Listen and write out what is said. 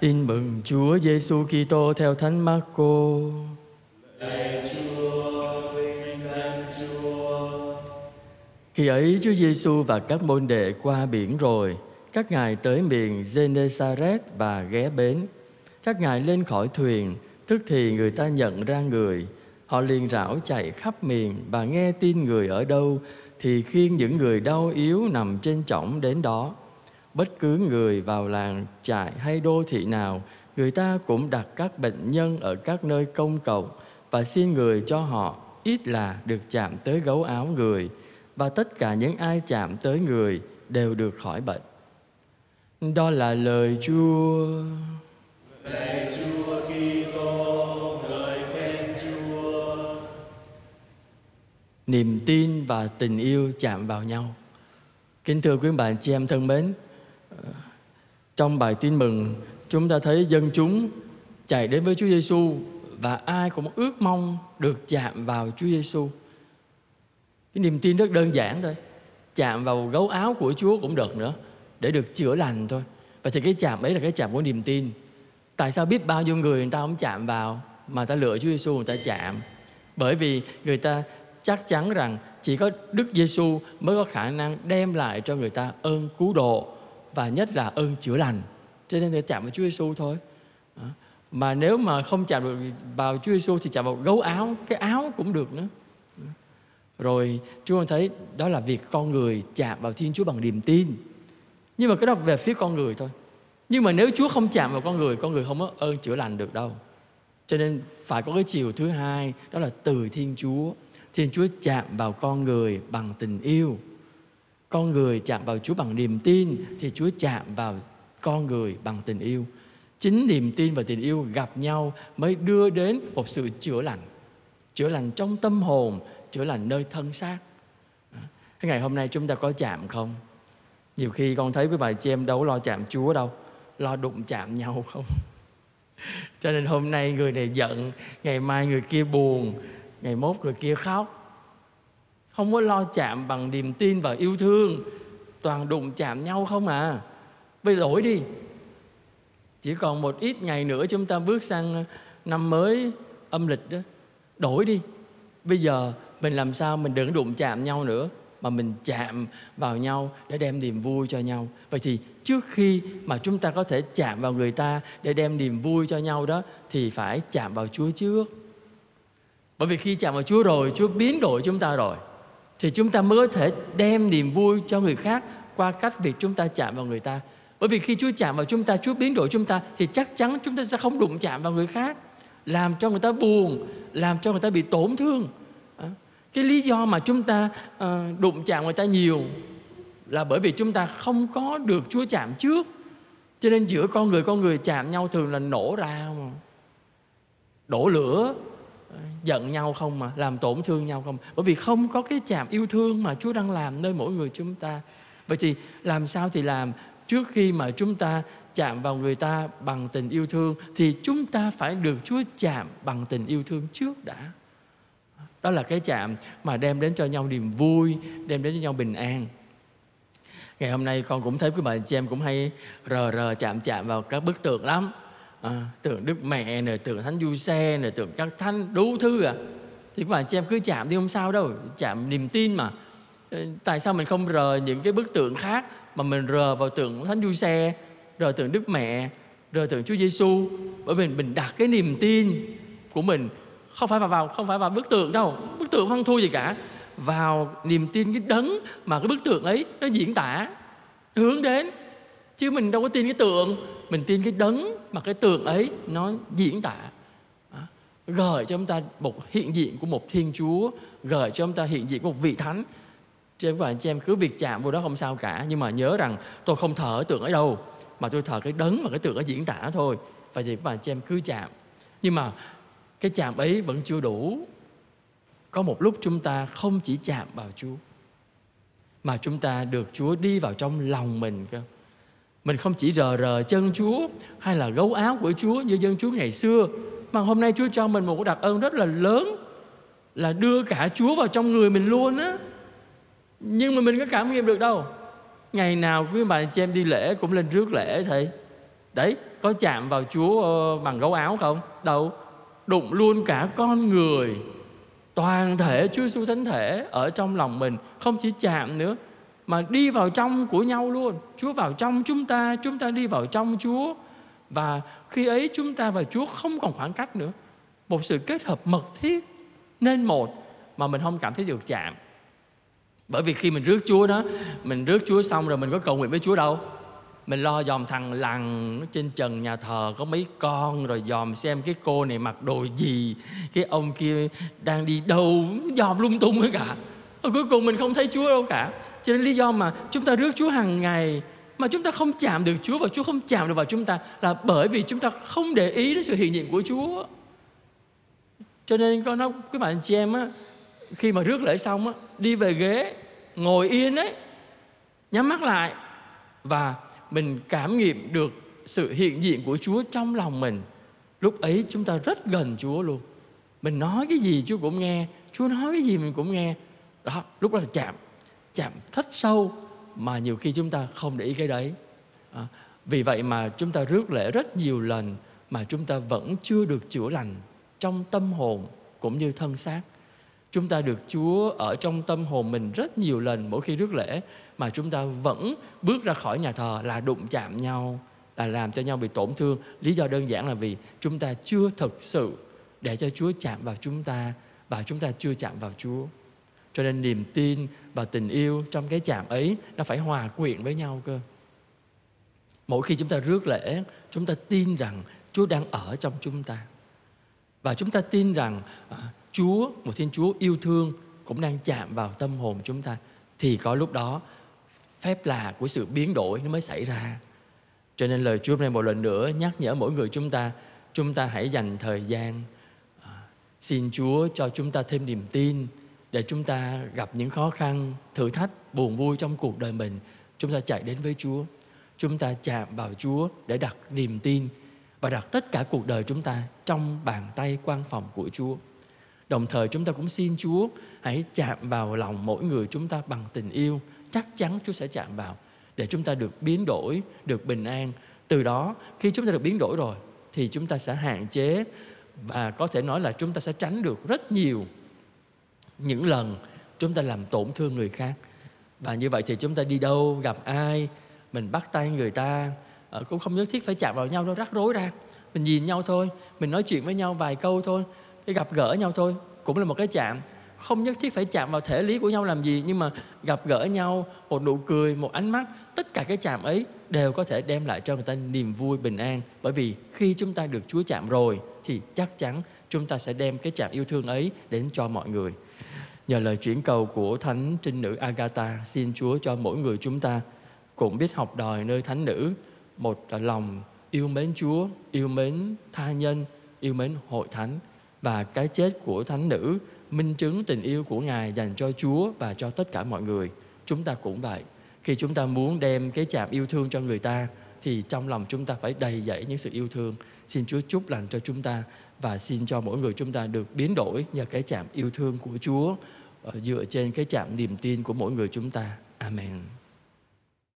Tin mừng Chúa Giêsu Kitô theo Thánh Marco. Khi ấy Chúa Giêsu và các môn đệ qua biển rồi, các ngài tới miền Genesaret và ghé bến. Các ngài lên khỏi thuyền, tức thì người ta nhận ra người. Họ liền rảo chạy khắp miền và nghe tin người ở đâu thì khiêng những người đau yếu nằm trên chõng đến đó. Bất cứ người vào làng trại hay đô thị nào, người ta cũng đặt các bệnh nhân ở các nơi công cộng và xin người cho họ ít là được chạm tới gấu áo người và tất cả những ai chạm tới người đều được khỏi bệnh. Đó là lời Chúa. Lạy Chúa Kitô, ngợi khen Chúa. Niềm tin và tình yêu chạm vào nhau. Kính thưa quý bạn chị em thân mến, Ờ, trong bài tin mừng, chúng ta thấy dân chúng chạy đến với Chúa Giêsu và ai cũng ước mong được chạm vào Chúa Giêsu. Cái niềm tin rất đơn giản thôi. Chạm vào gấu áo của Chúa cũng được nữa, để được chữa lành thôi. Và thì cái chạm ấy là cái chạm của niềm tin. Tại sao biết bao nhiêu người người ta không chạm vào mà ta lựa Chúa Giêsu người ta chạm? Bởi vì người ta chắc chắn rằng chỉ có Đức Giêsu mới có khả năng đem lại cho người ta ơn cứu độ và nhất là ơn chữa lành. Cho nên phải chạm vào Chúa Giêsu thôi. Mà nếu mà không chạm được vào Chúa Giêsu thì chạm vào gấu áo, cái áo cũng được nữa. Rồi chúng con thấy đó là việc con người chạm vào Thiên Chúa bằng niềm tin. Nhưng mà cái đó về phía con người thôi. Nhưng mà nếu Chúa không chạm vào con người, con người không có ơn chữa lành được đâu. Cho nên phải có cái chiều thứ hai, đó là từ Thiên Chúa. Thiên Chúa chạm vào con người bằng tình yêu. Con người chạm vào Chúa bằng niềm tin thì Chúa chạm vào con người bằng tình yêu. Chính niềm tin và tình yêu gặp nhau mới đưa đến một sự chữa lành. Chữa lành trong tâm hồn, chữa lành nơi thân xác. Cái ngày hôm nay chúng ta có chạm không? Nhiều khi con thấy với bà chị em đâu lo chạm Chúa đâu Lo đụng chạm nhau không Cho nên hôm nay người này giận Ngày mai người kia buồn Ngày mốt người kia khóc không có lo chạm bằng niềm tin và yêu thương. Toàn đụng chạm nhau không à. Bây đổi đi. Chỉ còn một ít ngày nữa chúng ta bước sang ờ, năm mới âm lịch đó. Đổi đi. Bây giờ mình làm sao mình đừng đụng chạm nhau nữa mà mình chạm vào nhau để đem niềm vui cho nhau. Vậy thì trước khi mà chúng ta có thể chạm vào người ta để đem niềm vui cho nhau đó thì phải chạm vào Chúa trước. Bởi vì khi chạm vào Chúa rồi, Chúa biến đổi chúng ta rồi thì chúng ta mới có thể đem niềm vui cho người khác qua cách việc chúng ta chạm vào người ta. Bởi vì khi Chúa chạm vào chúng ta, Chúa biến đổi chúng ta thì chắc chắn chúng ta sẽ không đụng chạm vào người khác, làm cho người ta buồn, làm cho người ta bị tổn thương. Cái lý do mà chúng ta ờ, đụng chạm người ta nhiều là bởi vì chúng ta không có được Chúa chạm trước. Cho nên giữa con người con người chạm nhau thường là nổ ra mà đổ lửa giận nhau không mà, làm tổn thương nhau không? Bởi vì không có cái chạm yêu thương mà Chúa đang làm nơi mỗi người chúng ta. Vậy thì làm sao thì làm? Trước khi mà chúng ta chạm vào người ta bằng tình yêu thương, thì chúng ta phải được Chúa chạm bằng tình yêu thương trước đã. Đó là cái chạm mà đem đến cho nhau niềm vui, đem đến cho nhau bình an. Ngày hôm nay con cũng thấy quý bà chị em cũng hay rờ rờ chạm chạm vào các bức tượng lắm à, tượng đức mẹ nè tưởng thánh du xe nè tưởng các thánh đủ thứ à. Thì các bạn chị em cứ chạm thì không sao đâu chạm niềm tin mà. Tại sao mình không rờ những cái bức tượng khác mà mình rờ vào tượng thánh du xe rờ tượng đức mẹ rờ tượng chúa giêsu bởi vì mình đặt cái niềm tin của mình không phải vào vào không phải vào bức tượng đâu bức tượng không thua gì cả. Vào niềm tin cái đấng mà cái bức tượng ấy nó diễn tả hướng đến chứ mình đâu có tin cái tượng. Mình tin cái đấng mà cái tượng ấy nó diễn tả. À, gợi cho chúng ta một hiện diện của một thiên chúa, gợi cho chúng ta hiện diện của một vị thánh. Cho các bạn chị em cứ việc chạm vô đó không sao cả. Nhưng mà nhớ rằng tôi không thở tượng ở đâu, mà tôi thở cái đấng mà cái tượng ấy diễn tả thôi. Và thì các bạn chị em cứ chạm. Nhưng mà cái chạm ấy vẫn chưa đủ. Có một lúc chúng ta không chỉ chạm vào chúa, mà chúng ta được chúa đi vào trong lòng mình cơ mình không chỉ rờ rờ chân chúa hay là gấu áo của chúa như dân chúa ngày xưa mà hôm nay chúa cho mình một cái đặc ơn rất là lớn là đưa cả chúa vào trong người mình luôn á nhưng mà mình có cảm nghiệm được đâu ngày nào quý bà chị em đi lễ cũng lên rước lễ thầy đấy có chạm vào Chúa ờ, bằng gấu áo không? Đâu. Đụng luôn cả con người. Toàn thể Chúa Giêsu thánh thể ở trong lòng mình, không chỉ chạm nữa mà đi vào trong của nhau luôn. Chúa vào trong chúng ta, chúng ta đi vào trong Chúa. Và khi ấy chúng ta và Chúa không còn khoảng cách nữa. Một sự kết hợp mật thiết nên một mà mình không cảm thấy được chạm. Bởi vì khi mình rước Chúa đó, mình rước Chúa xong rồi mình có cầu nguyện với Chúa đâu mình lo dòm thằng lằn trên trần nhà thờ có mấy con rồi dòm xem cái cô này mặc đồ gì cái ông kia đang đi đâu dòm lung tung hết cả và cuối cùng mình không thấy Chúa đâu cả. Cho nên lý do mà chúng ta rước Chúa hàng ngày, mà chúng ta không chạm được Chúa và Chúa không chạm được vào chúng ta là bởi vì chúng ta không để ý đến sự hiện diện của Chúa. Cho nên con nói các bạn chị em á, khi mà rước lễ xong á, đi về ghế, ngồi yên ấy, nhắm mắt lại và mình cảm nghiệm được sự hiện diện của Chúa trong lòng mình. Lúc ấy chúng ta rất gần Chúa luôn. Mình nói cái gì Chúa cũng nghe, Chúa nói cái gì mình cũng nghe đó lúc đó là chạm chạm thất sâu mà nhiều khi chúng ta không để ý cái đấy. À, vì vậy mà chúng ta rước lễ rất nhiều lần mà chúng ta vẫn chưa được chữa lành trong tâm hồn cũng như thân xác. Chúng ta được Chúa ở trong tâm hồn mình rất nhiều lần mỗi khi rước lễ mà chúng ta vẫn bước ra khỏi nhà thờ là đụng chạm nhau là làm cho nhau bị tổn thương. Lý do đơn giản là vì chúng ta chưa thực sự để cho Chúa chạm vào chúng ta và chúng ta chưa chạm vào Chúa cho nên niềm tin và tình yêu trong cái chạm ấy nó phải hòa quyện với nhau cơ. Mỗi khi chúng ta rước lễ chúng ta tin rằng Chúa đang ở trong chúng ta. Và chúng ta tin rằng à, Chúa một Thiên Chúa yêu thương cũng đang chạm vào tâm hồn chúng ta thì có lúc đó phép lạ của sự biến đổi nó mới xảy ra. Cho nên lời Chúa hôm nay một lần nữa nhắc nhở mỗi người chúng ta chúng ta hãy dành thời gian à, xin Chúa cho chúng ta thêm niềm tin để chúng ta gặp những khó khăn thử thách buồn vui trong cuộc đời mình. Chúng ta chạy đến với Chúa. Chúng ta chạm vào Chúa để đặt niềm tin và đặt tất cả cuộc đời chúng ta trong bàn tay quan phòng của Chúa. Đồng thời chúng ta cũng xin Chúa hãy chạm vào lòng mỗi người chúng ta bằng tình yêu. Chắc chắn Chúa sẽ chạm vào để chúng ta được biến đổi, được bình an. Từ đó, khi chúng ta được biến đổi rồi thì chúng ta sẽ hạn chế và có thể nói là chúng ta sẽ tránh được rất nhiều những lần chúng ta làm tổn thương người khác. Và như vậy thì chúng ta đi đâu, gặp ai, mình bắt tay người ta ờ, cũng không nhất thiết phải chạm vào nhau đâu rắc rối ra. Mình nhìn nhau thôi, mình nói chuyện với nhau vài câu thôi, cái gặp gỡ nhau thôi cũng là một cái chạm không nhất thiết phải chạm vào thể lý của nhau làm gì nhưng mà gặp gỡ nhau một nụ cười một ánh mắt tất cả cái chạm ấy đều có thể đem lại cho người ta niềm vui bình an bởi vì khi chúng ta được Chúa chạm rồi thì chắc chắn chúng ta sẽ đem cái chạm yêu thương ấy đến cho mọi người nhờ lời chuyển cầu của thánh trinh nữ Agatha, xin Chúa cho mỗi người chúng ta cũng biết học đòi nơi thánh nữ, một lòng yêu mến Chúa, yêu mến tha nhân, yêu mến hội thánh và cái chết của thánh nữ minh chứng tình yêu của Ngài dành cho Chúa và cho tất cả mọi người. Chúng ta cũng vậy. Khi chúng ta muốn đem cái chạm yêu thương cho người ta, thì trong lòng chúng ta phải đầy dẫy những sự yêu thương. Xin Chúa chúc lành cho chúng ta và xin cho mỗi người chúng ta được biến đổi nhờ cái chạm yêu thương của Chúa ờ, dựa trên cái chạm niềm tin của mỗi người chúng ta. Amen.